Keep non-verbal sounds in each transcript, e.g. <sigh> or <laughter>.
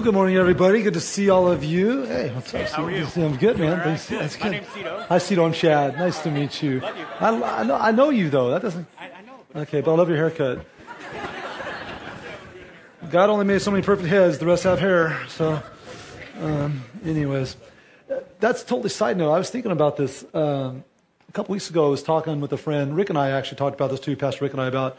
Well, good morning, everybody. Good to see all of you. Hey, what's up? how are you? I'm good, man. Right? Thanks. Good. That's My good. name's Cito. Hi, Cito. I'm Chad. Nice to meet you. Love you. I, I know, I know you, though. That doesn't. I, I know. Okay, but I love your haircut. God only made so many perfect heads. The rest have hair. So, um, anyways, that's totally side note. I was thinking about this um, a couple weeks ago. I was talking with a friend. Rick and I actually talked about this too. Pastor Rick and I about.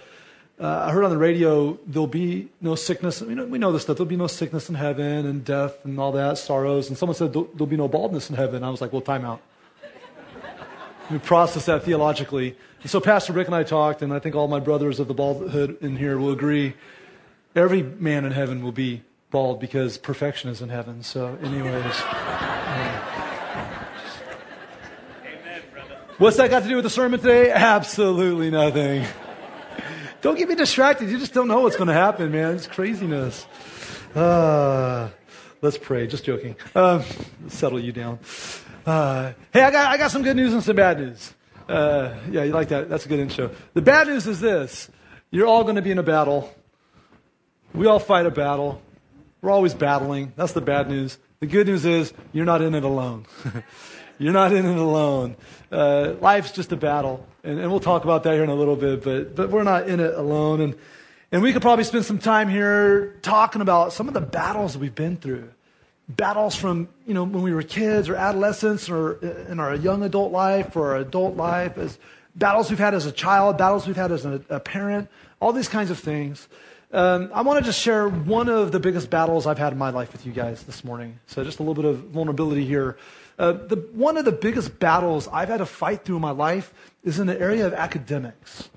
Uh, I heard on the radio there'll be no sickness. We know, we know this stuff. There'll be no sickness in heaven and death and all that sorrows. And someone said there'll, there'll be no baldness in heaven. I was like, well, time out. <laughs> We process that theologically. And so Pastor Rick and I talked, and I think all my brothers of the baldhood in here will agree. Every man in heaven will be bald because perfection is in heaven. So, anyways. <laughs> amen, brother. What's that got to do with the sermon today? Absolutely nothing. Don't get me distracted. You just don't know what's going to happen, man. It's craziness. Uh, let's pray. Just joking. Um, settle you down. Uh, hey, I got, I got some good news and some bad news. Uh, yeah, you like that? That's a good intro. The bad news is this you're all going to be in a battle. We all fight a battle. We're always battling. That's the bad news. The good news is you're not in it alone. <laughs> you're not in it alone. Uh, life's just a battle. And, and we'll talk about that here in a little bit, but, but we're not in it alone. And, and we could probably spend some time here talking about some of the battles we've been through. Battles from, you know, when we were kids or adolescents or in our young adult life or our adult life, as battles we've had as a child, battles we've had as a, a parent, all these kinds of things. Um, I want to just share one of the biggest battles I've had in my life with you guys this morning. So just a little bit of vulnerability here. Uh, the, one of the biggest battles I've had to fight through in my life is in the area of academics.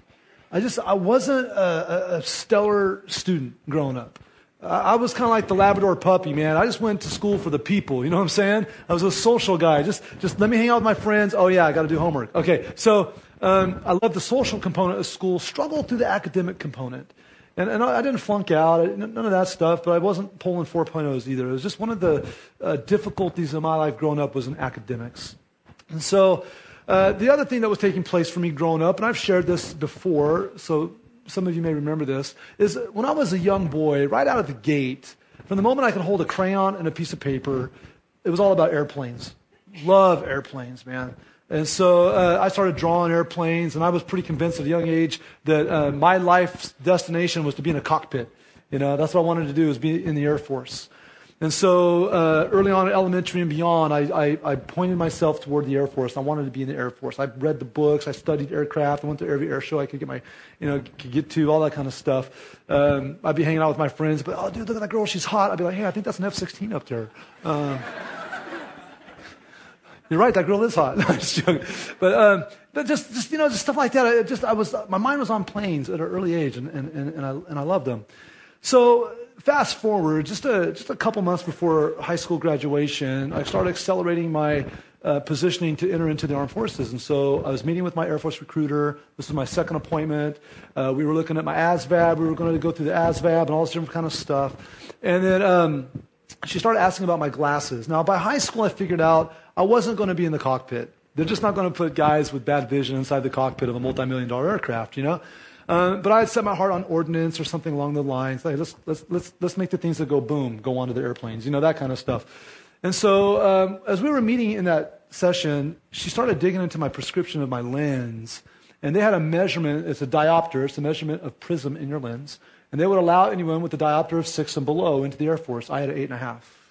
I just I wasn't a, a, stellar student growing up. I was kind of like the Labrador puppy, man. I just went to school for the people. You know what I'm saying? I was a social guy. Just just let me hang out with my friends. Oh yeah, I got to do homework. Okay, so um, I love the social component of school. Struggled through the academic component. And, and I didn't flunk out, none of that stuff, but I wasn't pulling 4.0s either. It was just one of the uh, difficulties in my life growing up was in academics. And so uh, the other thing that was taking place for me growing up, and I've shared this before, so some of you may remember this, is when I was a young boy, right out of the gate, from the moment I could hold a crayon and a piece of paper, it was all about airplanes. Love airplanes, man. And so uh, I started drawing airplanes, and I was pretty convinced at a young age that uh, my life's destination was to be in a cockpit. You know, that's what I wanted to do, was be in the Air Force. And so uh, early on in elementary and beyond, I, I, I pointed myself toward the Air Force. I wanted to be in the Air Force. I read the books. I studied aircraft. I went to every air show I could get my, you know, could get to, all that kind of stuff. Um, I'd be hanging out with my friends, but oh, dude, look at that girl. She's hot. I'd be like, hey, I think that's an F-16 up there. Um, you're right, that girl is hot. <laughs> No, I'm just joking. But, um, but just, just, you know, just stuff like that. I just, I was, my mind was on planes at an early age, and, and, and, I, and I loved them. So fast forward, just a, just a couple months before high school graduation, I started accelerating my uh, positioning to enter into the armed forces. And so I was meeting with my Air Force recruiter. This was my second appointment. Uh, we were looking at my ASVAB. We were going to go through the ASVAB and all this different kind of stuff. And then um, she started asking about my glasses. Now, by high school, I figured out I wasn't going to be in the cockpit. They're just not going to put guys with bad vision inside the cockpit of a multi-million dollar aircraft, you know? Uh, but I had set my heart on ordnance or something along the lines. Like, let's, let's, let's, let's make the things that go boom go onto the airplanes, you know, that kind of stuff. And so um, as we were meeting in that session, she started digging into my prescription of my lens. And they had a measurement, it's a diopter, it's a measurement of prism in your lens. And they would allow anyone with a diopter of six and below into the Air Force. I had an eight and a half.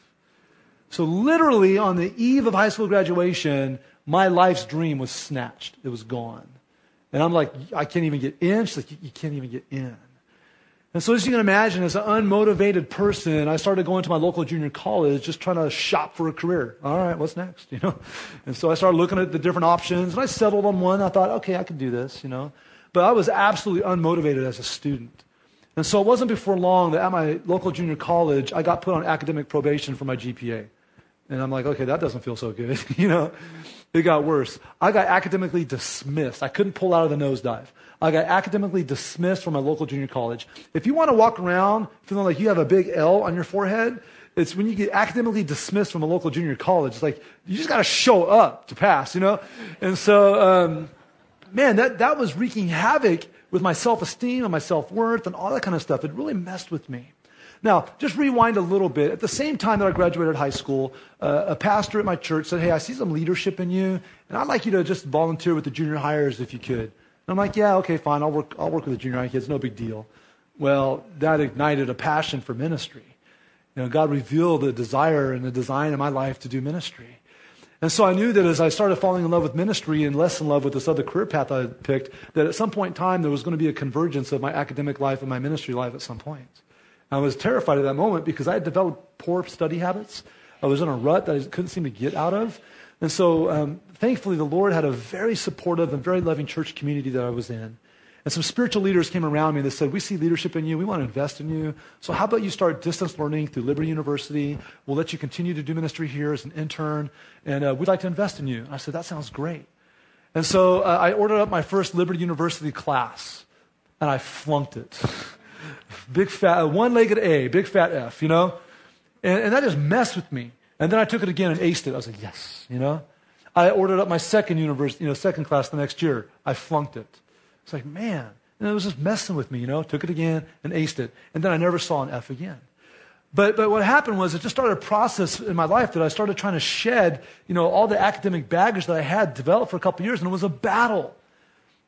So literally on the eve of high school graduation, my life's dream was snatched. It was gone. And I'm like, I can't even get in. She's like, you can't even get in. And so as you can imagine, as an unmotivated person, I started going to my local junior college just trying to shop for a career. All right, what's next? <laughs> You know? And so I started looking at the different options and I settled on one. I thought, okay, I can do this, you know. But I was absolutely unmotivated as a student. And so it wasn't before long that at my local junior college, I got put on academic probation for my GPA. And I'm like, okay, that doesn't feel so good, <laughs> you know? It got worse. I got academically dismissed. I couldn't pull out of the nosedive. I got academically dismissed from my local junior college. If you want to walk around feeling like you have a big L on your forehead, it's when you get academically dismissed from a local junior college. It's like you just got to show up to pass, you know? And so, um, man, that, that was wreaking havoc with my self esteem and my self worth and all that kind of stuff. It really messed with me. Now, just rewind a little bit. At the same time that I graduated high school, uh, a pastor at my church said, Hey, I see some leadership in you, and I'd like you to just volunteer with the junior hires if you could. And I'm like, Yeah, okay, fine. I'll work, I'll work with the junior high kids. No big deal. Well, that ignited a passion for ministry. You know, God revealed a desire and a design in my life to do ministry. And so I knew that as I started falling in love with ministry and less in love with this other career path I picked, that at some point in time there was going to be a convergence of my academic life and my ministry life at some point. I was terrified at that moment because I had developed poor study habits. I was in a rut that I couldn't seem to get out of. And so, um, thankfully, the Lord had a very supportive and very loving church community that I was in. And some spiritual leaders came around me that said, We see leadership in you. We want to invest in you. So, how about you start distance learning through Liberty University? We'll let you continue to do ministry here as an intern, and uh, we'd like to invest in you. And I said, That sounds great. And so, uh, I ordered up my first Liberty University class, and I flunked it. <laughs> big fat, uh, one legged A, big fat F, you know? And, and that just messed with me. And then I took it again and aced it. I was like, Yes, you know? I ordered up my second university, you know, second class the next year. I flunked it. It's like, man. And it was just messing with me, you know. Took it again and aced it. And then I never saw an F again. But, but what happened was it just started a process in my life that I started trying to shed, you know, all the academic baggage that I had developed for a couple years. And it was a battle.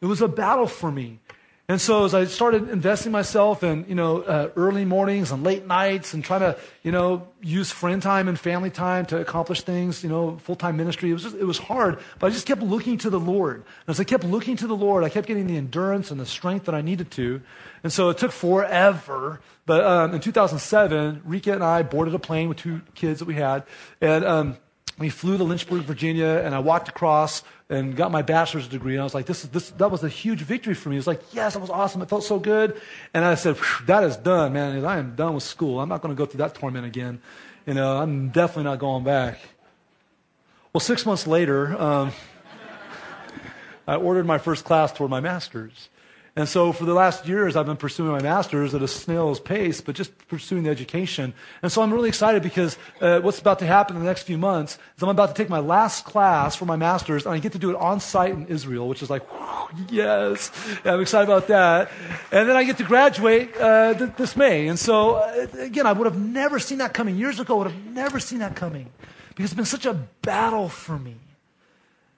It was a battle for me. And so as I started investing myself in, you know, uh, early mornings and late nights and trying to, you know, use friend time and family time to accomplish things, you know, full-time ministry, it was just, it was hard, but I just kept looking to the Lord. And as I kept looking to the Lord, I kept getting the endurance and the strength that I needed to. And so it took forever. But um, in 2007, Rika and I boarded a plane with two kids that we had. And um, we flew to Lynchburg, Virginia, and I walked across and got my bachelor's degree. And I was like, this, is, this, that was a huge victory for me. It was like, yes, that was awesome. It felt so good. And I said, that is done, man. I am done with school. I'm not going to go through that torment again. You know, I'm definitely not going back. Well, six months later, um, <laughs> I ordered my first class toward my master's. And so for the last years, I've been pursuing my master's at a snail's pace, but just pursuing the education. And so I'm really excited because uh, what's about to happen in the next few months is I'm about to take my last class for my master's, and I get to do it on site in Israel, which is like, whew, yes, yeah, I'm excited about that. And then I get to graduate uh, th- this May. And so, uh, again, I would have never seen that coming. Years ago, I would have never seen that coming because it's been such a battle for me.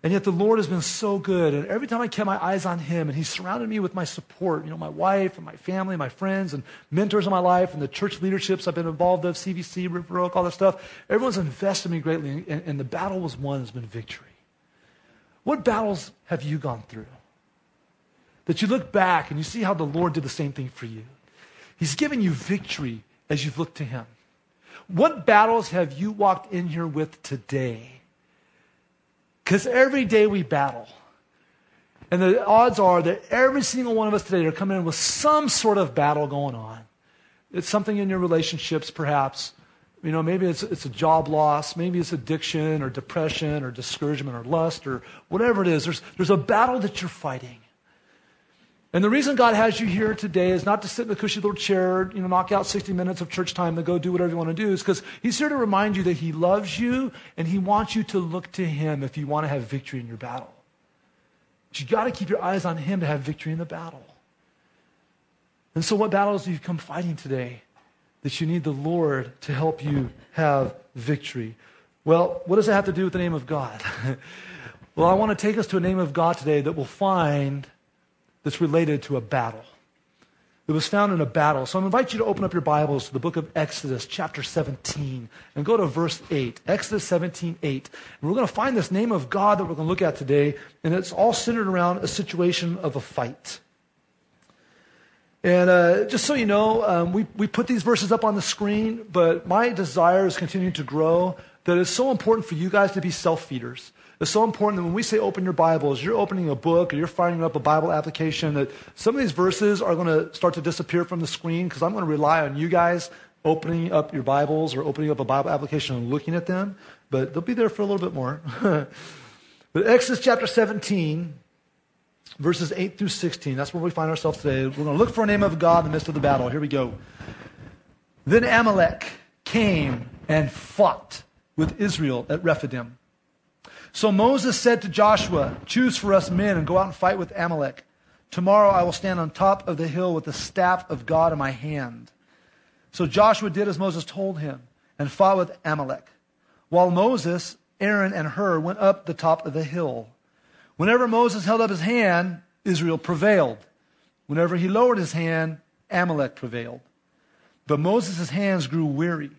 And yet the Lord has been so good. And every time I kept my eyes on Him, and He surrounded me with my support, you know, my wife and my family, my friends and mentors in my life, and the church leaderships I've been involved of, CVC, River Oak, all that stuff. Everyone's invested in me greatly, and, and the battle was won has been victory. What battles have you gone through? That you look back and you see how the Lord did the same thing for you. He's given you victory as you've looked to Him. What battles have you walked in here with today? Because every day we battle. And the odds are that every single one of us today are coming in with some sort of battle going on. It's something in your relationships, perhaps. You know, maybe it's, it's a job loss, maybe it's addiction or depression or discouragement or lust or whatever it is. There's, there's a battle that you're fighting. And the reason God has you here today is not to sit in a cushy little chair, you know, knock out 60 minutes of church time to go do whatever you want to do, is because He's here to remind you that He loves you and He wants you to look to Him if you want to have victory in your battle. But you got to keep your eyes on Him to have victory in the battle. And so, what battles do you come fighting today that you need the Lord to help you have victory? Well, what does it have to do with the name of God? <laughs> well, I want to take us to a name of God today that will find that's related to a battle. It was found in a battle. So I invite you to open up your Bibles to the book of Exodus, chapter 17, and go to verse 8. Exodus 17, 8. And we're going to find this name of God that we're going to look at today, and it's all centered around a situation of a fight. And uh, just so you know, um, we, we put these verses up on the screen, but my desire is continuing to grow that it's so important for you guys to be self feeders. It's so important that when we say open your Bibles, you're opening a book or you're firing up a Bible application, that some of these verses are going to start to disappear from the screen because I'm going to rely on you guys opening up your Bibles or opening up a Bible application and looking at them. But they'll be there for a little bit more. <laughs> but Exodus chapter 17, verses 8 through 16, that's where we find ourselves today. We're going to look for a name of God in the midst of the battle. Here we go. Then Amalek came and fought with Israel at Rephidim. So Moses said to Joshua, Choose for us men and go out and fight with Amalek. Tomorrow I will stand on top of the hill with the staff of God in my hand. So Joshua did as Moses told him and fought with Amalek, while Moses, Aaron, and Hur went up the top of the hill. Whenever Moses held up his hand, Israel prevailed. Whenever he lowered his hand, Amalek prevailed. But Moses' hands grew weary.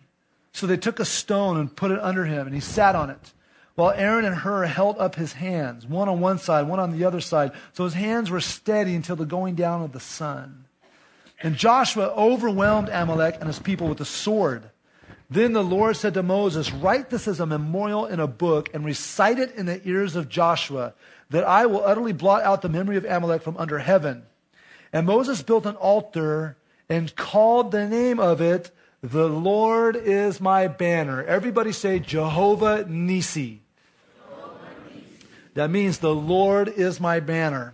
So they took a stone and put it under him, and he sat on it. While Aaron and Hur held up his hands, one on one side, one on the other side. So his hands were steady until the going down of the sun. And Joshua overwhelmed Amalek and his people with the sword. Then the Lord said to Moses, Write this as a memorial in a book and recite it in the ears of Joshua, that I will utterly blot out the memory of Amalek from under heaven. And Moses built an altar and called the name of it, The Lord is my banner. Everybody say Jehovah Nisi. That means the Lord is my banner.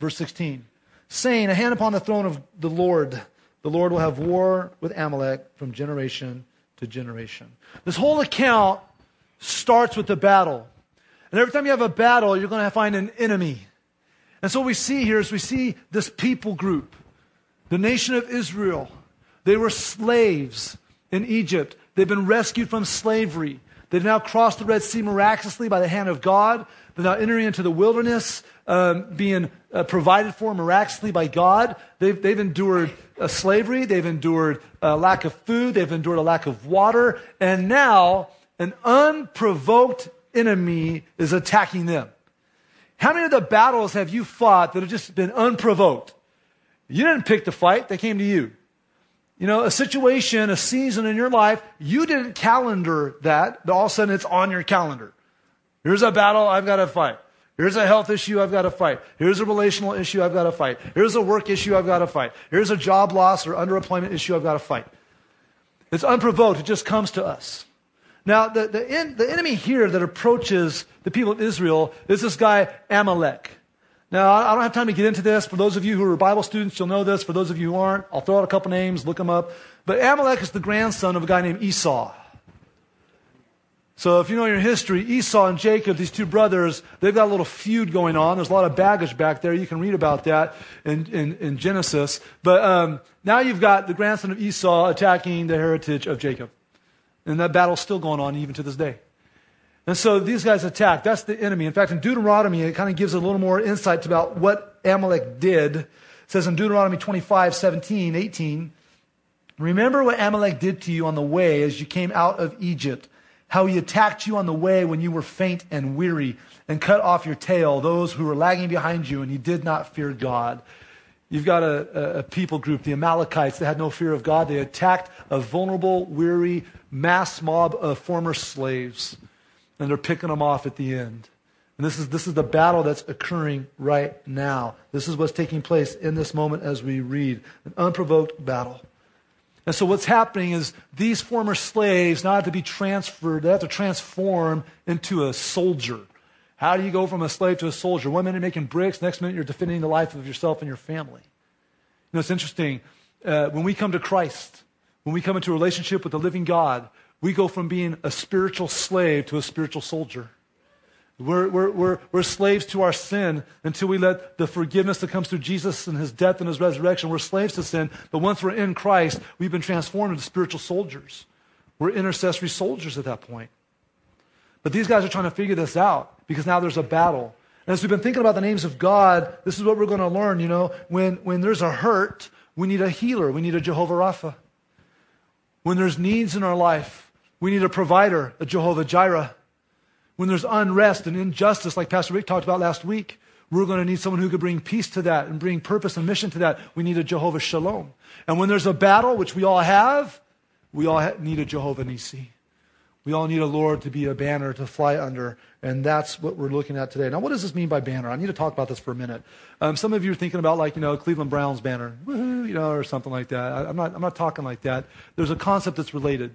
Verse 16 saying, A hand upon the throne of the Lord. The Lord will have war with Amalek from generation to generation. This whole account starts with the battle. And every time you have a battle, you're going to find an enemy. And so what we see here is we see this people group, the nation of Israel. They were slaves in Egypt. They've been rescued from slavery. They've now crossed the Red Sea miraculously by the hand of God. They're now entering into the wilderness, um, being uh, provided for miraculously by God. They've, they've endured uh, slavery. They've endured a lack of food. They've endured a lack of water. And now an unprovoked enemy is attacking them. How many of the battles have you fought that have just been unprovoked? You didn't pick the fight, they came to you. You know, a situation, a season in your life, you didn't calendar that, but all of a sudden it's on your calendar. Here's a battle I've got to fight. Here's a health issue I've got to fight. Here's a relational issue I've got to fight. Here's a work issue I've got to fight. Here's a job loss or underemployment issue I've got to fight. It's unprovoked, it just comes to us. Now, the, the, in, the enemy here that approaches the people of Israel is this guy, Amalek. Now, I don't have time to get into this. For those of you who are Bible students, you'll know this. For those of you who aren't, I'll throw out a couple names, look them up. But Amalek is the grandson of a guy named Esau. So if you know your history, Esau and Jacob, these two brothers, they've got a little feud going on. There's a lot of baggage back there. You can read about that in, in, in Genesis. But um, now you've got the grandson of Esau attacking the heritage of Jacob. And that battle's still going on even to this day. And so these guys attack. That's the enemy. In fact, in Deuteronomy, it kind of gives a little more insight about what Amalek did. It says in Deuteronomy 25, 17, 18, Remember what Amalek did to you on the way as you came out of Egypt how he attacked you on the way when you were faint and weary and cut off your tail, those who were lagging behind you, and you did not fear God. You've got a, a, people group, the Amalekites, that had no fear of God. They attacked a vulnerable, weary mass mob of former slaves, and they're picking them off at the end. And this is, this is the battle that's occurring right now. This is what's taking place in this moment as we read an unprovoked battle. And so what's happening is these former slaves now have to be transferred, they have to transform into a soldier. How do you go from a slave to a soldier? One minute making bricks, next minute you're defending the life of yourself and your family. You know, it's interesting. Uh, when we come to Christ, when we come into a relationship with the living God, we go from being a spiritual slave to a spiritual soldier. We're, we're, we're, we're slaves to our sin until we let the forgiveness that comes through Jesus and his death and his resurrection. We're slaves to sin, but once we're in Christ, we've been transformed into spiritual soldiers. We're intercessory soldiers at that point. But these guys are trying to figure this out because now there's a battle. And as we've been thinking about the names of God, this is what we're going to learn. You know, when, when there's a hurt, we need a healer. We need a Jehovah Rapha. When there's needs in our life, we need a provider, a Jehovah Jireh. When there's unrest and injustice, like Pastor Rick talked about last week, we're going to need someone who could bring peace to that and bring purpose and mission to that. We need a Jehovah Shalom. And when there's a battle, which we all have, we all need a Jehovah Nisi. We all need a Lord to be a banner to fly under, and that's what we're looking at today. Now, what does this mean by banner? I need to talk about this for a minute. Um, some of you are thinking about, like, you know, Cleveland Browns banner, you know, or something like that. I, I'm not, I'm not talking like that. There's a concept that's related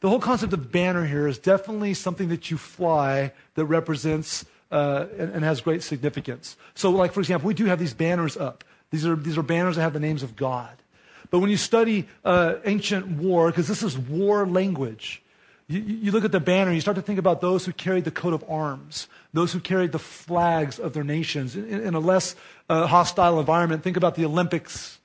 the whole concept of banner here is definitely something that you fly that represents uh, and, and, has great significance. So, like, for example, we do have these banners up. These are, these are banners that have the names of God. But when you study uh, ancient war, because this is war language, you, you, look at the banner you start to think about those who carried the coat of arms, those who carried the flags of their nations. In, in a less uh, hostile environment, think about the Olympics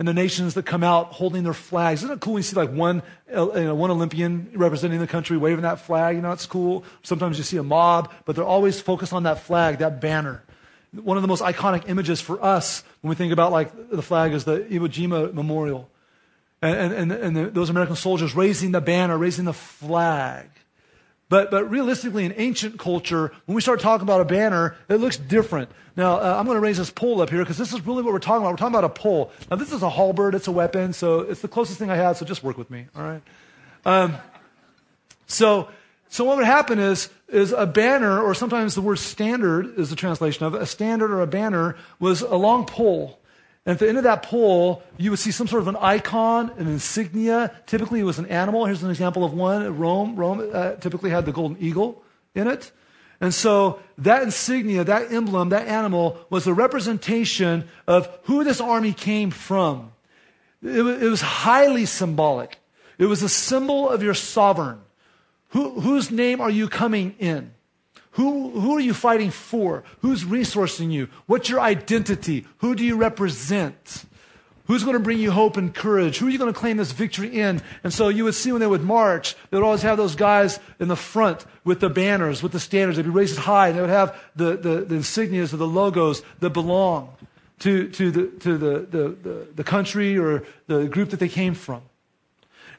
and the nations that come out holding their flags. Isn't it cool when you see like one, uh, you know, one Olympian representing the country waving that flag? You know, it's cool. Sometimes you see a mob, but they're always focused on that flag, that banner. One of the most iconic images for us when we think about like the flag is the Iwo Jima Memorial. And, and, and the, those American soldiers raising the banner, raising the flag. But, but realistically, in ancient culture, when we start talking about a banner, it looks different. Now, uh, I'm going to raise this pole up here because this is really what we're talking about. We're talking about a pole. Now, this is a halberd, it's a weapon, so it's the closest thing I have, so just work with me, all right? Um, so, so what would happen is, is a banner, or sometimes the word standard is the translation of it, a standard or a banner was a long pole. And at the end of that pole, you would see some sort of an icon, an insignia. Typically, it was an animal. Here's an example of one. Rome, Rome uh, typically had the golden eagle in it. And so that insignia, that emblem, that animal was a representation of who this army came from. It, it was highly symbolic. It was a symbol of your sovereign. Who, whose name are you coming in? Who, who are you fighting for? Who's resourcing you? What's your identity? Who do you represent? Who's going to bring you hope and courage? Who are you going to claim this victory in? And so you would see when they would march, they would always have those guys in the front with the banners, with the standards. They'd be raised high. And they would have the, the, the insignias or the logos that belong to, to, the, to the, the, the, the country or the group that they came from.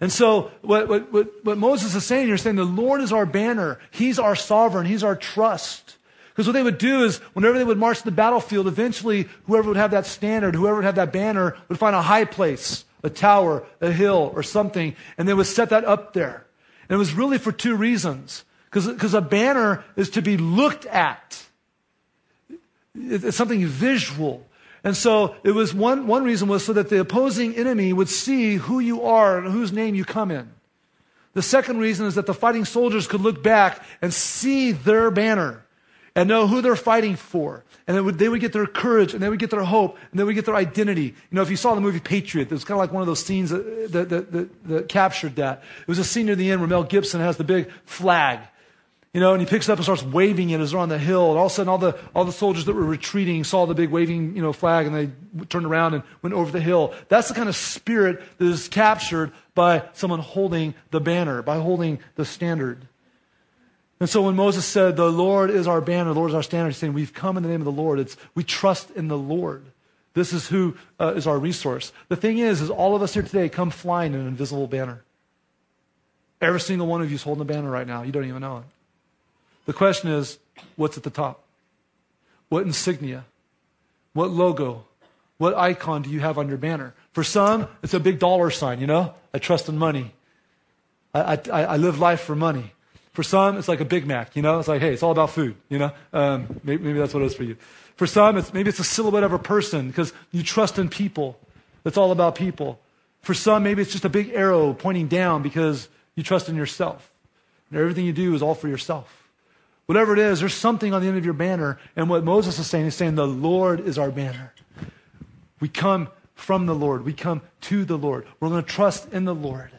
And so, what, what, what, Moses is saying here is saying the Lord is our banner. He's our sovereign. He's our trust. Because what they would do is, whenever they would march to the battlefield, eventually, whoever would have that standard, whoever would have that banner, would find a high place, a tower, a hill, or something, and they would set that up there. And it was really for two reasons. Because a banner is to be looked at, it's something visual. And so it was one, one reason was so that the opposing enemy would see who you are and whose name you come in. The second reason is that the fighting soldiers could look back and see their banner and know who they're fighting for. And would, they would get their courage and they would get their hope and they would get their identity. You know, if you saw the movie Patriot, it was kind of like one of those scenes that, that, that, that captured that. It was a scene near the end where Mel Gibson has the big flag you know, and he picks it up and starts waving it as they're on the hill. And all of a sudden, all the, all the soldiers that were retreating saw the big waving, you know, flag and they turned around and went over the hill. That's the kind of spirit that is captured by someone holding the banner, by holding the standard. And so when Moses said, the Lord is our banner, the Lord is our standard, he's saying, we've come in the name of the Lord. It's, we trust in the Lord. This is who uh, is our resource. The thing is, is all of us here today come flying in an invisible banner. Every single one of you is holding a banner right now. You don't even know it. The question is, what's at the top? What insignia? What logo? What icon do you have on your banner? For some, it's a big dollar sign, you know? I trust in money. I, I, I live life for money. For some, it's like a Big Mac, you know? It's like, hey, it's all about food, you know? Um, maybe, maybe that's what it is for you. For some, it's, maybe it's a silhouette of a person because you trust in people. It's all about people. For some, maybe it's just a big arrow pointing down because you trust in yourself. And everything you do is all for yourself. Whatever it is, there's something on the end of your banner. And what Moses is saying is saying, the Lord is our banner. We come from the Lord. We come to the Lord. We're going to trust in the Lord.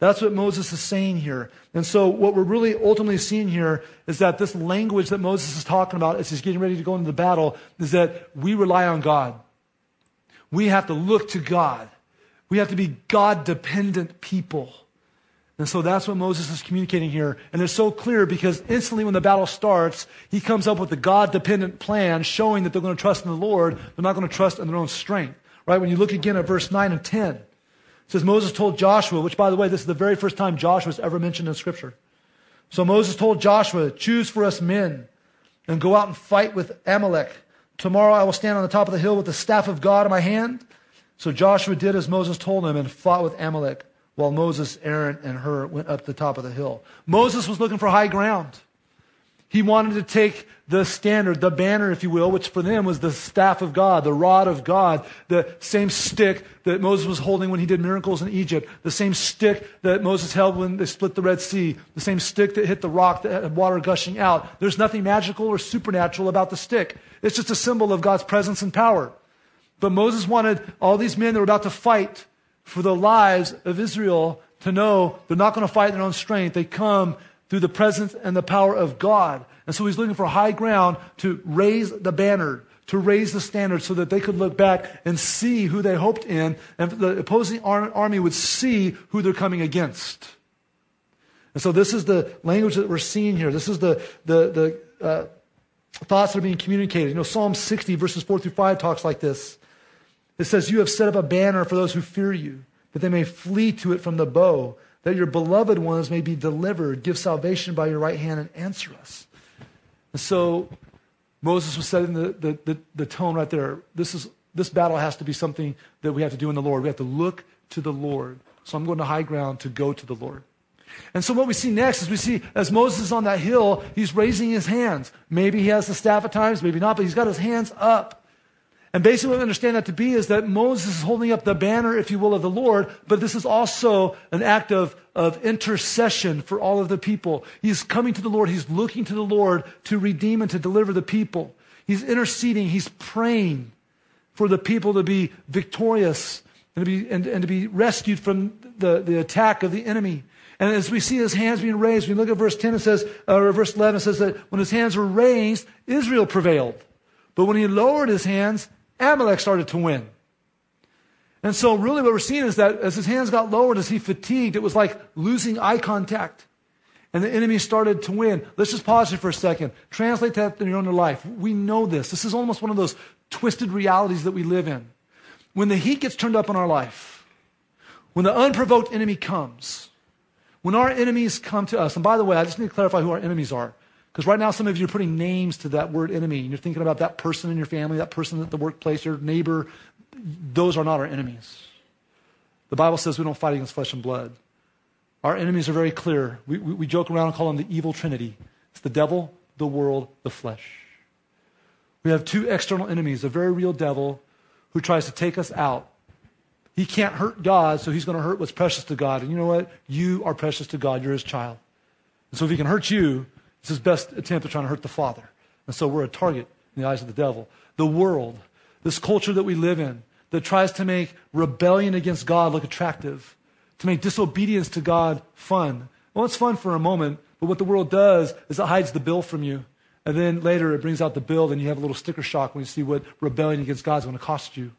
That's what Moses is saying here. And so, what we're really ultimately seeing here is that this language that Moses is talking about as he's getting ready to go into the battle is that we rely on God. We have to look to God. We have to be God dependent people. And so that's what Moses is communicating here. And it's so clear because instantly when the battle starts, he comes up with a God dependent plan showing that they're going to trust in the Lord. They're not going to trust in their own strength. Right? When you look again at verse 9 and 10, it says Moses told Joshua, which by the way, this is the very first time Joshua is ever mentioned in Scripture. So Moses told Joshua, choose for us men and go out and fight with Amalek. Tomorrow I will stand on the top of the hill with the staff of God in my hand. So Joshua did as Moses told him and fought with Amalek while Moses, Aaron, and Hur went up the top of the hill. Moses was looking for high ground. He wanted to take the standard, the banner, if you will, which for them was the staff of God, the rod of God, the same stick that Moses was holding when he did miracles in Egypt, the same stick that Moses held when they split the Red Sea, the same stick that hit the rock that had water gushing out. There's nothing magical or supernatural about the stick. It's just a symbol of God's presence and power. But Moses wanted all these men that were about to fight for the lives of Israel to know they're not going to fight their own strength. They come through the presence and the power of God. And so he's looking for high ground to raise the banner, to raise the standard so that they could look back and see who they hoped in, and the opposing army would see who they're coming against. And so this is the language that we're seeing here. This is the, the, the uh, thoughts that are being communicated. You know, Psalm 60, verses 4 through 5 talks like this. It says, You have set up a banner for those who fear you, that they may flee to it from the bow, that your beloved ones may be delivered. Give salvation by your right hand and answer us. And so Moses was setting the, the, the, the tone right there. This, is, this battle has to be something that we have to do in the Lord. We have to look to the Lord. So I'm going to high ground to go to the Lord. And so what we see next is we see as Moses is on that hill, he's raising his hands. Maybe he has the staff at times, maybe not, but he's got his hands up. And basically, what we understand that to be is that Moses is holding up the banner, if you will, of the Lord, but this is also an act of, of intercession for all of the people. He's coming to the Lord, he's looking to the Lord to redeem and to deliver the people. He's interceding, he's praying for the people to be victorious and to be, and, and to be rescued from the, the attack of the enemy. And as we see his hands being raised, we look at verse 10, it says, or verse 11, it says that when his hands were raised, Israel prevailed. But when he lowered his hands, Amalek started to win. And so, really, what we're seeing is that as his hands got lowered, as he fatigued, it was like losing eye contact. And the enemy started to win. Let's just pause here for a second. Translate that in your own life. We know this. This is almost one of those twisted realities that we live in. When the heat gets turned up in our life, when the unprovoked enemy comes, when our enemies come to us, and by the way, I just need to clarify who our enemies are. Because right now, some of you are putting names to that word enemy, and you're thinking about that person in your family, that person at the workplace, your neighbor. Those are not our enemies. The Bible says we don't fight against flesh and blood. Our enemies are very clear. We, we, we joke around and call them the evil trinity it's the devil, the world, the flesh. We have two external enemies a very real devil who tries to take us out. He can't hurt God, so he's going to hurt what's precious to God. And you know what? You are precious to God. You're his child. And so if he can hurt you, it's his best attempt at trying to hurt the Father. And so we're a target in the eyes of the devil. The world, this culture that we live in, that tries to make rebellion against God look attractive, to make disobedience to God fun. Well, it's fun for a moment, but what the world does is it hides the bill from you. And then later it brings out the bill, and you have a little sticker shock when you see what rebellion against God is going to cost you.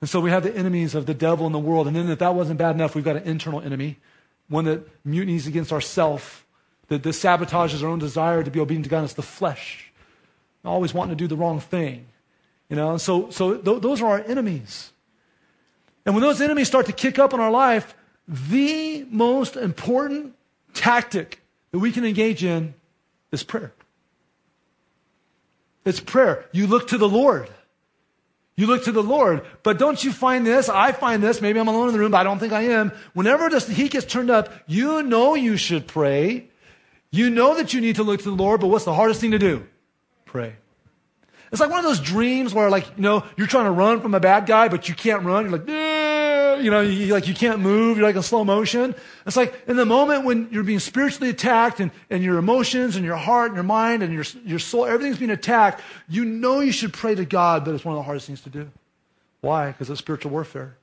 And so we have the enemies of the devil in the world. And then if that wasn't bad enough, we've got an internal enemy, one that mutinies against ourself that this sabotages our own desire to be obedient to God. It's the flesh, always wanting to do the wrong thing. You know, so, so th- those are our enemies. And when those enemies start to kick up in our life, the most important tactic that we can engage in is prayer. It's prayer. You look to the Lord. You look to the Lord. But don't you find this? I find this. Maybe I'm alone in the room, but I don't think I am. Whenever the heat gets turned up, you know you should pray. You know that you need to look to the Lord, but what's the hardest thing to do? Pray. It's like one of those dreams where, like, you know, you're trying to run from a bad guy, but you can't run. You're like, you know, you, like you can't move. You're like in slow motion. It's like in the moment when you're being spiritually attacked and, and your emotions and your heart and your mind and your, your soul, everything's being attacked. You know you should pray to God, but it's one of the hardest things to do. Why? Because it's spiritual warfare.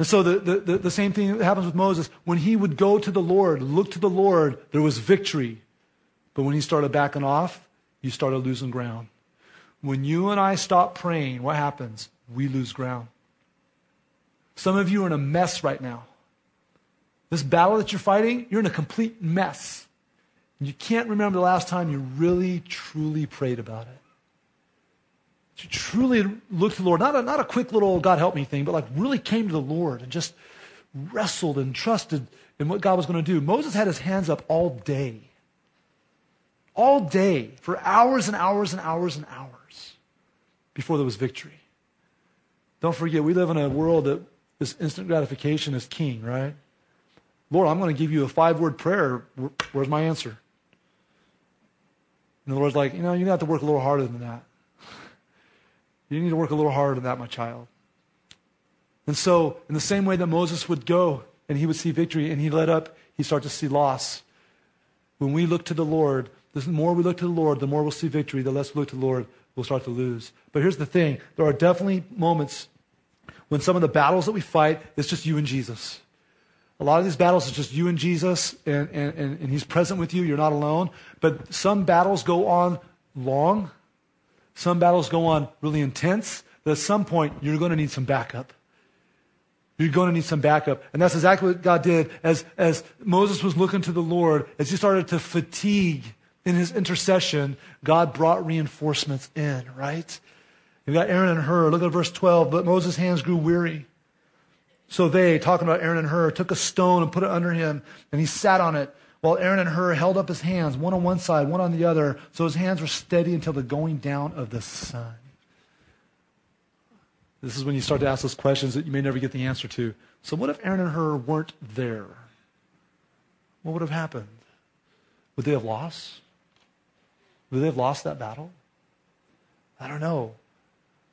And so the, the, the, same thing happens with Moses. When he would go to the Lord, look to the Lord, there was victory. But when he started backing off, you started losing ground. When you and I stop praying, what happens? We lose ground. Some of you are in a mess right now. This battle that you're fighting, you're in a complete mess. You can't remember the last time you really, truly prayed about it truly look to the Lord, not a, not a quick little God help me thing, but like really came to the Lord and just wrestled and trusted in what God was going to do. Moses had his hands up all day. All day, for hours and hours and hours and hours before there was victory. Don't forget, we live in a world that this instant gratification is king, right? Lord, I'm going to give you a five word prayer. Where's my answer? And the Lord's like, you know, you're going to have to work a little harder than that. You need to work a little harder than that, my child. And so, in the same way that Moses would go and he would see victory and he led up, he started to see loss. When we look to the Lord, the more we look to the Lord, the more we'll see victory. The less we look to the Lord, we'll start to lose. But here's the thing there are definitely moments when some of the battles that we fight is just you and Jesus. A lot of these battles is just you and Jesus, and, and, and, and He's present with you. You're not alone. But some battles go on long. Some battles go on really intense. But at some point, you're going to need some backup. You're going to need some backup. And that's exactly what God did as, as Moses was looking to the Lord, as he started to fatigue in his intercession, God brought reinforcements in, right? You've got Aaron and Hur. Look at verse 12. But Moses' hands grew weary. So they, talking about Aaron and Hur, took a stone and put it under him, and he sat on it, while Aaron and Hur held up his hands, one on one side, one on the other, so his hands were steady until the going down of the sun. This is when you start to ask those questions that you may never get the answer to. So, what if Aaron and Hur weren't there? What would have happened? Would they have lost? Would they have lost that battle? I don't know.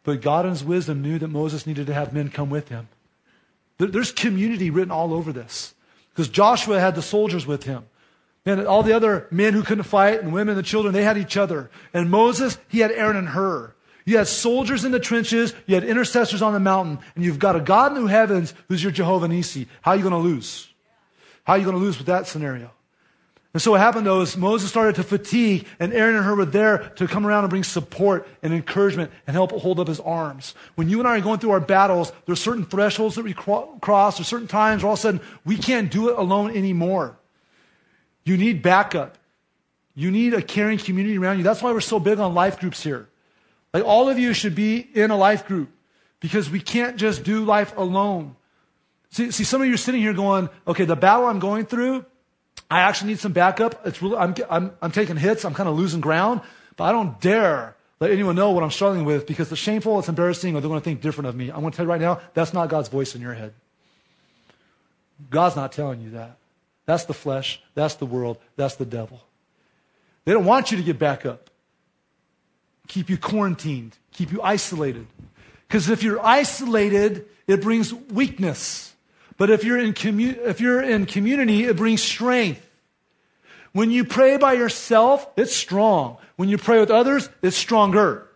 But God in His wisdom knew that Moses needed to have men come with him. There's community written all over this. Because Joshua had the soldiers with him. And all the other men who couldn't fight and women and children, they had each other. And Moses, he had Aaron and Hur. You had soldiers in the trenches, you had intercessors on the mountain, and you've got a God in the heavens who's your Jehovah Nisi. How are you going to lose? How are you going to lose with that scenario? And so what happened though is Moses started to fatigue, and Aaron and Hur were there to come around and bring support and encouragement and help hold up his arms. When you and I are going through our battles, there's certain thresholds that we cross, there's certain times where all of a sudden we can't do it alone anymore. You need backup. You need a caring community around you. That's why we're so big on life groups here. Like all of you should be in a life group because we can't just do life alone. See, see some of you are sitting here going, okay, the battle I'm going through, I actually need some backup. It's really, I'm, I'm, I'm taking hits. I'm kind of losing ground, but I don't dare let anyone know what I'm struggling with because it's shameful, it's embarrassing, or they're going to think different of me. I'm going to tell you right now, that's not God's voice in your head. God's not telling you that. That's the flesh, that's the world, that's the devil. They don't want you to get back up, keep you quarantined, keep you isolated. Because if you're isolated, it brings weakness. But if you're in, commu- if you're in community, it brings strength. When you pray by yourself, it's strong. When you pray with others, it's stronger.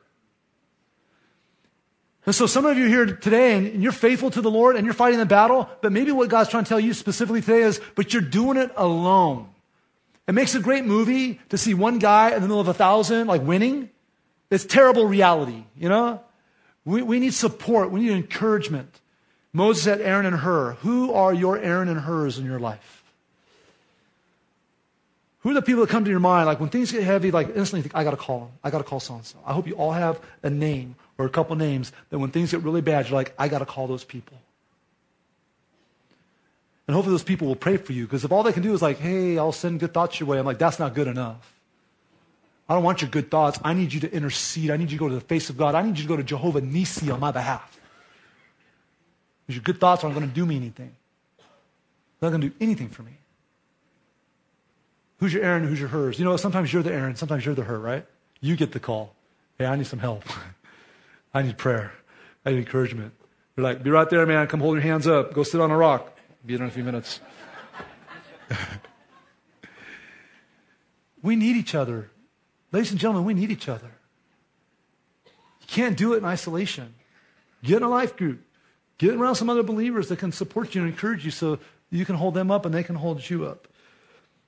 And so some of you here today, and you're faithful to the Lord and you're fighting the battle, but maybe what God's trying to tell you specifically today is, but you're doing it alone. It makes a great movie to see one guy in the middle of a thousand, like winning. It's terrible reality, you know? We, we need support. We need encouragement. Moses had Aaron and Hur. Who are your Aaron and Hurs in your life? Who are the people that come to your mind? Like when things get heavy, like instantly think, I got to call them. I got to call so and so. I hope you all have a name or a couple names that when things get really bad, you're like, I got to call those people. And hopefully those people will pray for you because if all they can do is like, hey, I'll send good thoughts your way, I'm like, that's not good enough. I don't want your good thoughts. I need you to intercede. I need you to go to the face of God. I need you to go to Jehovah Nisi on my behalf. Because your good thoughts aren't going to do me anything. They're not going to do anything for me. Who's your Aaron? Who's your Hurs? You know, sometimes you're the Aaron, sometimes you're the Hur, right? You get the call. Hey, I need some help. <laughs> I need prayer. I need encouragement. You're like, be right there, man. Come hold your hands up. Go sit on a rock. Be there in a few minutes. <laughs> we need each other. Ladies and gentlemen, we need each other. You can't do it in isolation. Get in a life group. Get around some other believers that can support you and encourage you so you can hold them up and they can hold you up.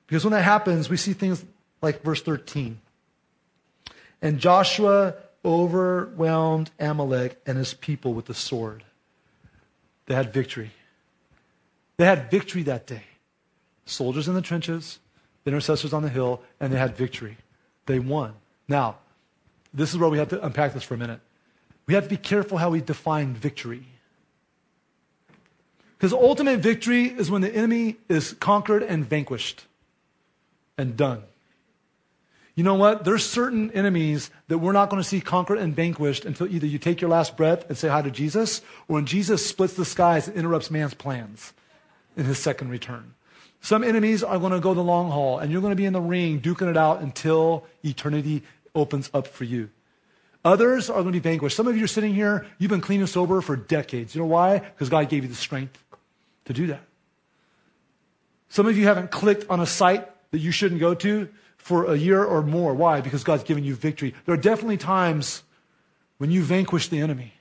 Because when that happens, we see things like verse 13. And Joshua overwhelmed Amalek and his people with the sword. They had victory. They had victory that day. Soldiers in the trenches, intercessors on the hill, and they had victory. They won. Now, this is where we have to unpack this for a minute. We have to be careful how we define victory. Because ultimate victory is when the enemy is conquered and vanquished and done. You know what? There's certain enemies that we're not going to see conquered and vanquished until either you take your last breath and say hi to Jesus, or when Jesus splits the skies and interrupts man's plans in his second return. Some enemies are going to go the long haul, and you're going to be in the ring duking it out until eternity opens up for you. Others are going to be vanquished. Some of you are sitting here, you've been clean and sober for decades. You know why? Because God gave you the strength to do that. Some of you haven't clicked on a site that you shouldn't go to for a year or more. Why? Because God's given you victory. There are definitely times when you vanquish the enemy.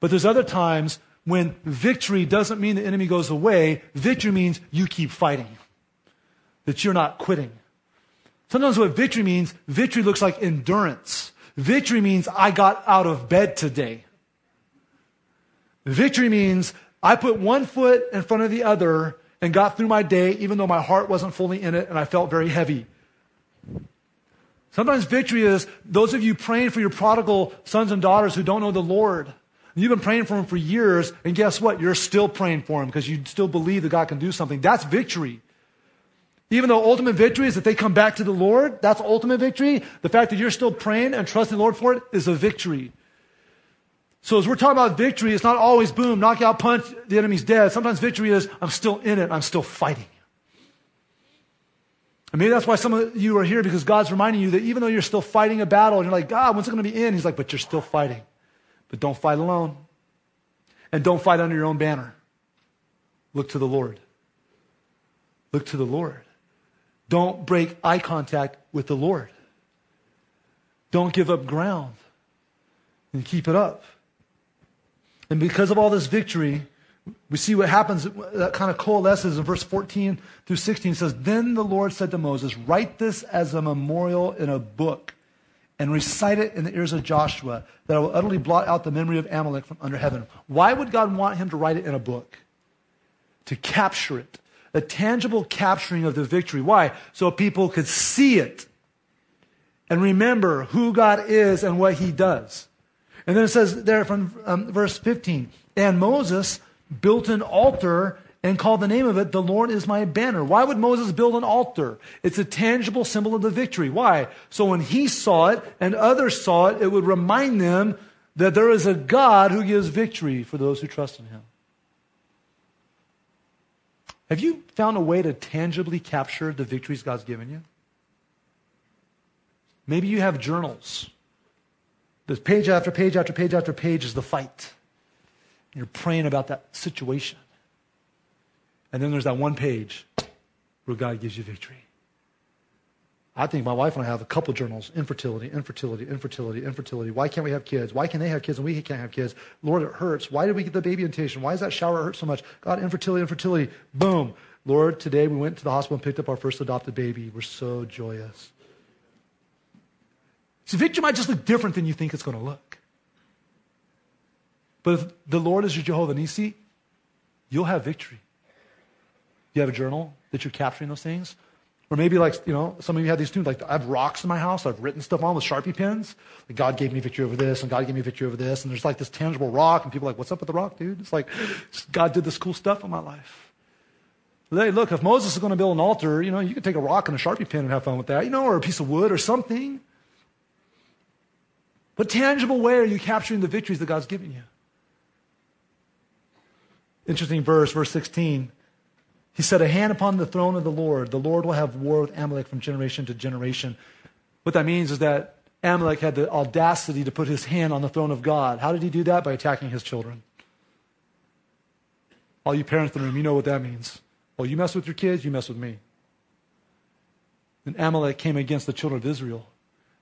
But there's other times when victory doesn't mean the enemy goes away. Victory means you keep fighting, that you're not quitting. Sometimes what victory means, victory looks like endurance. Victory means I got out of bed today. Victory means I put one foot in front of the other and got through my day, even though my heart wasn't fully in it and I felt very heavy. Sometimes victory is those of you praying for your prodigal sons and daughters who don't know the Lord. You've been praying for them for years, and guess what? You're still praying for them because you still believe that God can do something. That's victory. Even though ultimate victory is that they come back to the Lord, that's ultimate victory. The fact that you're still praying and trusting the Lord for it is a victory. So as we're talking about victory, it's not always boom, knock out, punch, the enemy's dead. Sometimes victory is I'm still in it, I'm still fighting. And maybe that's why some of you are here because God's reminding you that even though you're still fighting a battle and you're like, God, when's it going to be in? He's like, but you're still fighting. But don't fight alone. And don't fight under your own banner. Look to the Lord. Look to the Lord. Don't break eye contact with the Lord. Don't give up ground and keep it up. And because of all this victory, we see what happens, that kind of coalesces in verse 14 through 16. It says, Then the Lord said to Moses, Write this as a memorial in a book and recite it in the ears of Joshua, that I will utterly blot out the memory of Amalek from under heaven. Why would God want him to write it in a book? To capture it. A tangible capturing of the victory. Why? So people could see it and remember who God is and what he does. And then it says there from um, verse 15, and Moses built an altar and called the name of it, The Lord is my banner. Why would Moses build an altar? It's a tangible symbol of the victory. Why? So when he saw it and others saw it, it would remind them that there is a God who gives victory for those who trust in him. Have you found a way to tangibly capture the victories God's given you? Maybe you have journals. There's page after page after page after page is the fight. You're praying about that situation. And then there's that one page where God gives you victory. I think my wife and I have a couple journals infertility, infertility, infertility, infertility. Why can't we have kids? Why can they have kids and we can't have kids? Lord, it hurts. Why did we get the baby invitation? Why does that shower hurt so much? God, infertility, infertility. Boom. Lord, today we went to the hospital and picked up our first adopted baby. We're so joyous. See, victory might just look different than you think it's going to look. But if the Lord is your Jehovah Nisi, you'll have victory. You have a journal that you're capturing those things? Or maybe like, you know, some of you have these too, like I have rocks in my house I've written stuff on with Sharpie pens. Like God gave me victory over this and God gave me victory over this. And there's like this tangible rock and people are like, what's up with the rock, dude? It's like, God did this cool stuff in my life. Hey, look, if Moses is going to build an altar, you know, you could take a rock and a Sharpie pen and have fun with that, you know, or a piece of wood or something. What tangible way are you capturing the victories that God's given you? Interesting verse, verse 16. He said, A hand upon the throne of the Lord. The Lord will have war with Amalek from generation to generation. What that means is that Amalek had the audacity to put his hand on the throne of God. How did he do that? By attacking his children. All you parents in the room, you know what that means. Oh, you mess with your kids, you mess with me. And Amalek came against the children of Israel.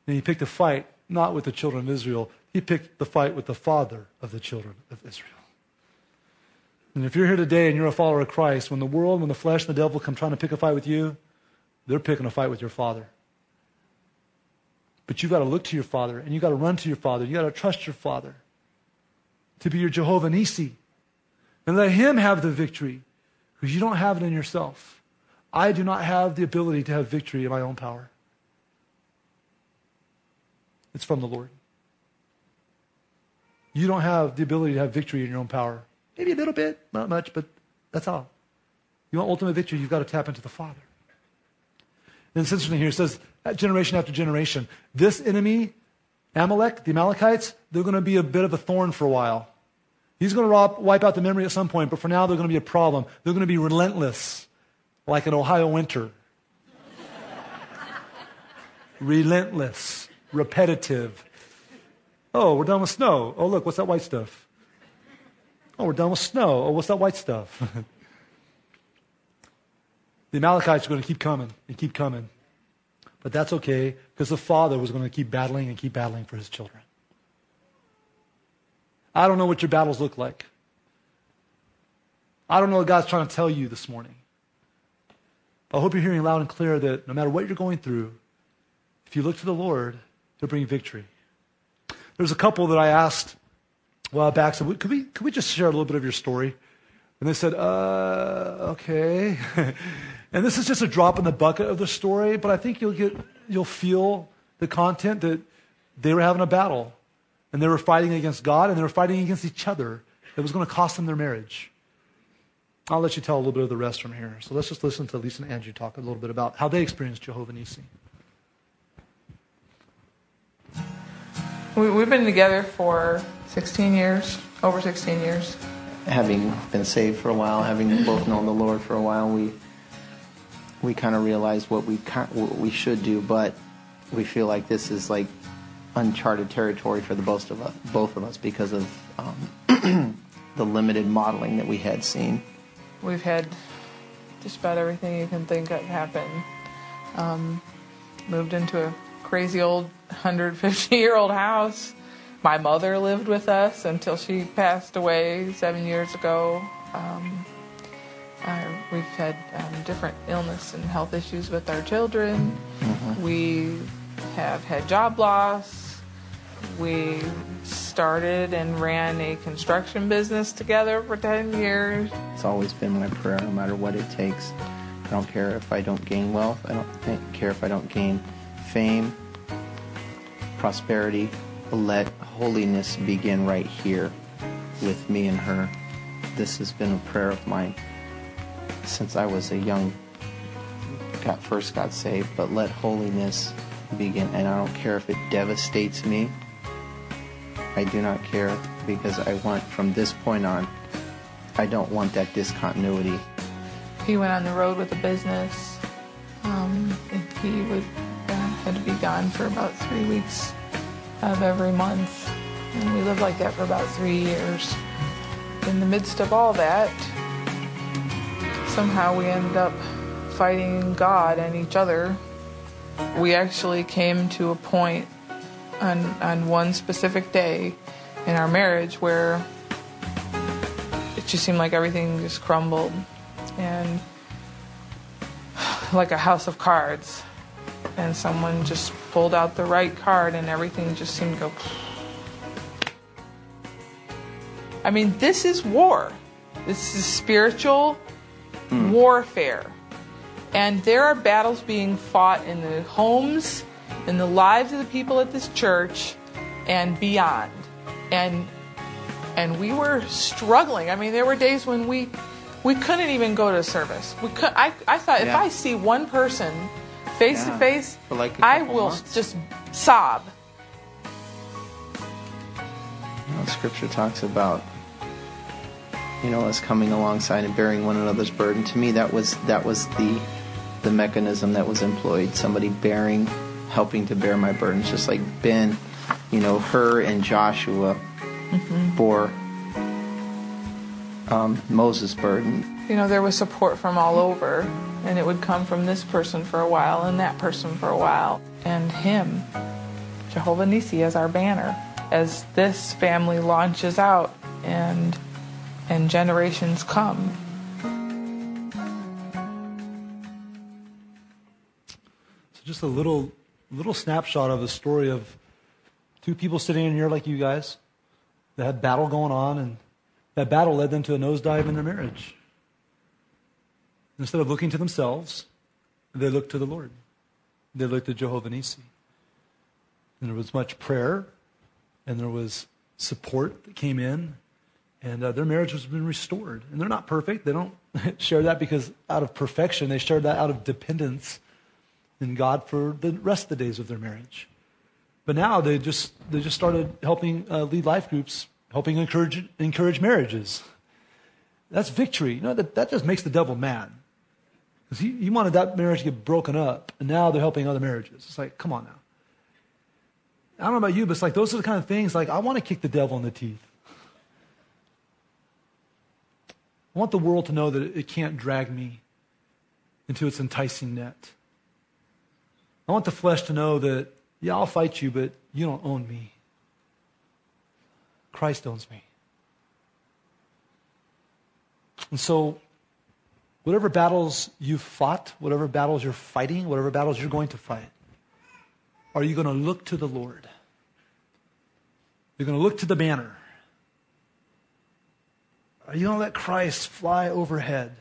And he picked a fight not with the children of Israel, he picked the fight with the father of the children of Israel. And if you're here today and you're a follower of Christ, when the world, when the flesh, and the devil come trying to pick a fight with you, they're picking a fight with your father. But you've got to look to your father and you've got to run to your father. You've got to trust your father to be your Jehovah Nisi. And let him have the victory because you don't have it in yourself. I do not have the ability to have victory in my own power. It's from the Lord. You don't have the ability to have victory in your own power. Maybe a little bit, not much, but that's all. You want ultimate victory, you've got to tap into the Father. And it's interesting here. It says, generation after generation, this enemy, Amalek, the Amalekites, they're going to be a bit of a thorn for a while. He's going to wipe out the memory at some point, but for now, they're going to be a problem. They're going to be relentless, like an Ohio winter. <laughs> relentless, repetitive. Oh, we're done with snow. Oh, look, what's that white stuff? Oh, we're done with snow. Oh, what's that white stuff? <laughs> the Amalekites are going to keep coming and keep coming. But that's okay because the father was going to keep battling and keep battling for his children. I don't know what your battles look like. I don't know what God's trying to tell you this morning. But I hope you're hearing loud and clear that no matter what you're going through, if you look to the Lord, He'll bring victory. There's a couple that I asked a while back, said, could we, could we just share a little bit of your story? And they said, uh, okay. <laughs> and this is just a drop in the bucket of the story, but I think you'll get, you'll feel the content that they were having a battle and they were fighting against God and they were fighting against each other. It was going to cost them their marriage. I'll let you tell a little bit of the rest from here. So let's just listen to Lisa and Andrew talk a little bit about how they experienced Jehovah Nissi. We, we've been together for 16 years, over 16 years. Having been saved for a while, having both known the Lord for a while, we we kind of realized what we what we should do, but we feel like this is like uncharted territory for the both of us, both of us because of um, <clears throat> the limited modeling that we had seen. We've had just about everything you can think of happen. Um, moved into a crazy old 150 year old house. My mother lived with us until she passed away seven years ago. Um, uh, we've had um, different illness and health issues with our children. Mm-hmm. We have had job loss. We started and ran a construction business together for 10 years. It's always been my prayer, no matter what it takes. I don't care if I don't gain wealth. I don't care if I don't gain fame, prosperity. Let holiness begin right here with me and her. This has been a prayer of mine since I was a young, got first got saved. But let holiness begin, and I don't care if it devastates me. I do not care because I want from this point on. I don't want that discontinuity. He went on the road with a business. Um, he would gone for about three weeks of every month. And we lived like that for about three years. In the midst of all that, somehow we ended up fighting God and each other. We actually came to a point on, on one specific day in our marriage where it just seemed like everything just crumbled and <sighs> like a house of cards and someone just pulled out the right card and everything just seemed to go. I mean, this is war. This is spiritual mm. warfare. And there are battles being fought in the homes, in the lives of the people at this church, and beyond. And and we were struggling. I mean, there were days when we we couldn't even go to service. We could. I I thought yeah. if I see one person face yeah. to face, I will months. just sob. You know, scripture talks about you know us coming alongside and bearing one another's burden. To me, that was that was the the mechanism that was employed. Somebody bearing, helping to bear my burdens, just like Ben, you know, Hur and Joshua mm-hmm. bore um, Moses' burden. You know, there was support from all over, and it would come from this person for a while and that person for a while, and him, Jehovah Nissi, as our banner, as this family launches out and and generations come. So just a little little snapshot of the story of two people sitting in here like you guys that had battle going on and that battle led them to a nosedive in their marriage. Instead of looking to themselves, they looked to the Lord. They looked to Jehovah Nissi. And there was much prayer, and there was support that came in, and uh, their marriage has been restored. And they're not perfect. They don't <laughs> share that because out of perfection. They share that out of dependence in God for the rest of the days of their marriage. But now they just they just started helping uh, lead life groups helping encourage, encourage marriages. That's victory. You know, that, that just makes the devil mad. Because he, wanted that marriage to get broken up, and now they're helping other marriages. It's like, come on now. I don't know about you, but it's like those are the kind of things like I want to kick the devil in the teeth. I want the world to know that it can't drag me into its enticing net. I want the flesh to know that, yeah, I'll fight you, but you don't own me. Christ owns me. And so, whatever battles you've fought, whatever battles you're fighting, whatever battles you're going to fight, are you going to look to the Lord? You're going to look to the banner. Are you going to let Christ fly overhead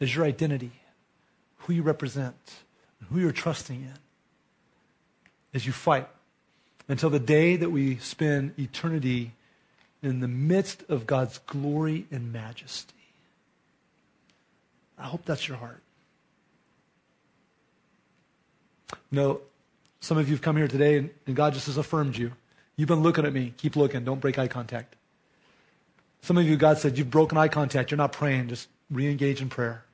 as your identity, who you represent, who you're trusting in as you fight until the day that we spend eternity in the midst of God's glory and majesty? I hope that's your heart. Know, some of you have come here today and, and God just has affirmed you. You've been looking at me. Keep looking. Don't break eye contact. Some of you, God said, you've broken eye contact. You're not praying. Just re engage in prayer.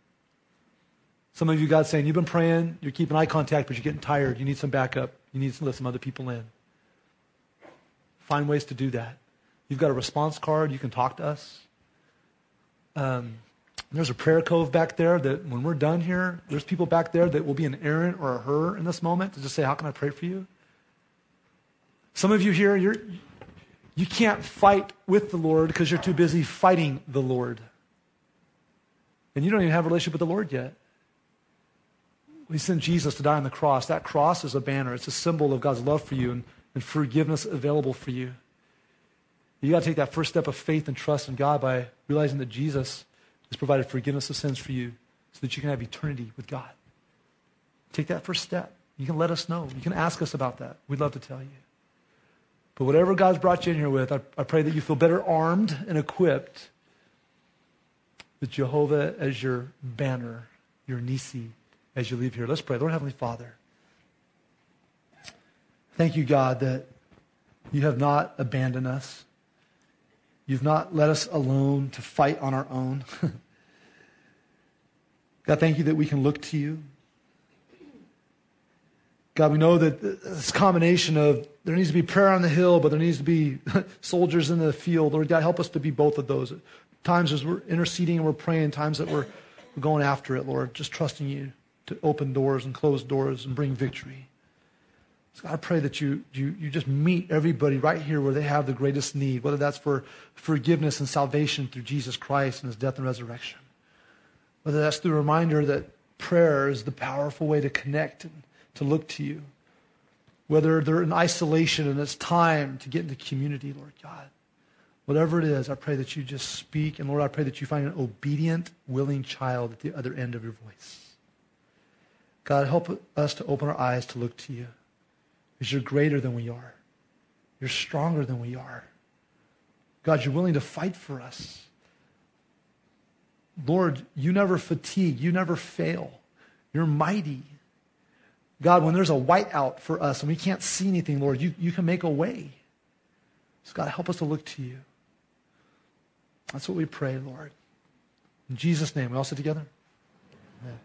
Some of you, God's saying, you've been praying, you're keeping eye contact, but you're getting tired. You need some backup. You need to let some other people in. Find ways to do that. You've got a response card. You can talk to us. Um, there's a prayer cove back there that when we're done here, there's people back there that will be an Aaron or a Hur in this moment to just say, How can I pray for you? Some of you here, you're, you can't fight with the Lord because you're too busy fighting the Lord. And you don't even have a relationship with the Lord yet. We sent Jesus to die on the cross. That cross is a banner, it's a symbol of God's love for you and, and forgiveness available for you. You got to take that first step of faith and trust in God by realizing that Jesus has provided forgiveness of sins for you so that you can have eternity with God. Take that first step. You can let us know. You can ask us about that. We'd love to tell you. But whatever God's brought you in here with, I, I pray that you feel better armed and equipped with Jehovah as your banner, your Nisi, as you leave here. Let's pray. Lord Heavenly Father, thank you, God, that you have not abandoned us. You've not let us alone to fight on our own. <laughs> God, thank you that we can look to you. God, we know that this combination of there needs to be prayer on the hill, but there needs to be <laughs> soldiers in the field. Lord God, help us to be both of those. Times as we're interceding and we're praying, times that we're, we're going after it, Lord, just trusting you to open doors and close doors and bring victory. God, I pray that you, you, you just meet everybody right here where they have the greatest need, whether that's for forgiveness and salvation through Jesus Christ and his death and resurrection, whether that's a reminder that prayer is the powerful way to connect and to look to you. Whether they're in isolation and it's time to get into community, Lord God. Whatever it is, I pray that you just speak. And Lord, I pray that you find an obedient, willing child at the other end of your voice. God, help us to open our eyes to look to you. Because you're greater than we are. You're stronger than we are. God, you're willing to fight for us. Lord, you never fatigue. You never fail. You're mighty. God, when there's a whiteout for us and we can't see anything, Lord, you, you can make a way. So, God, help us to look to you. That's what we pray, Lord. In Jesus' name, we all sit together? Amen.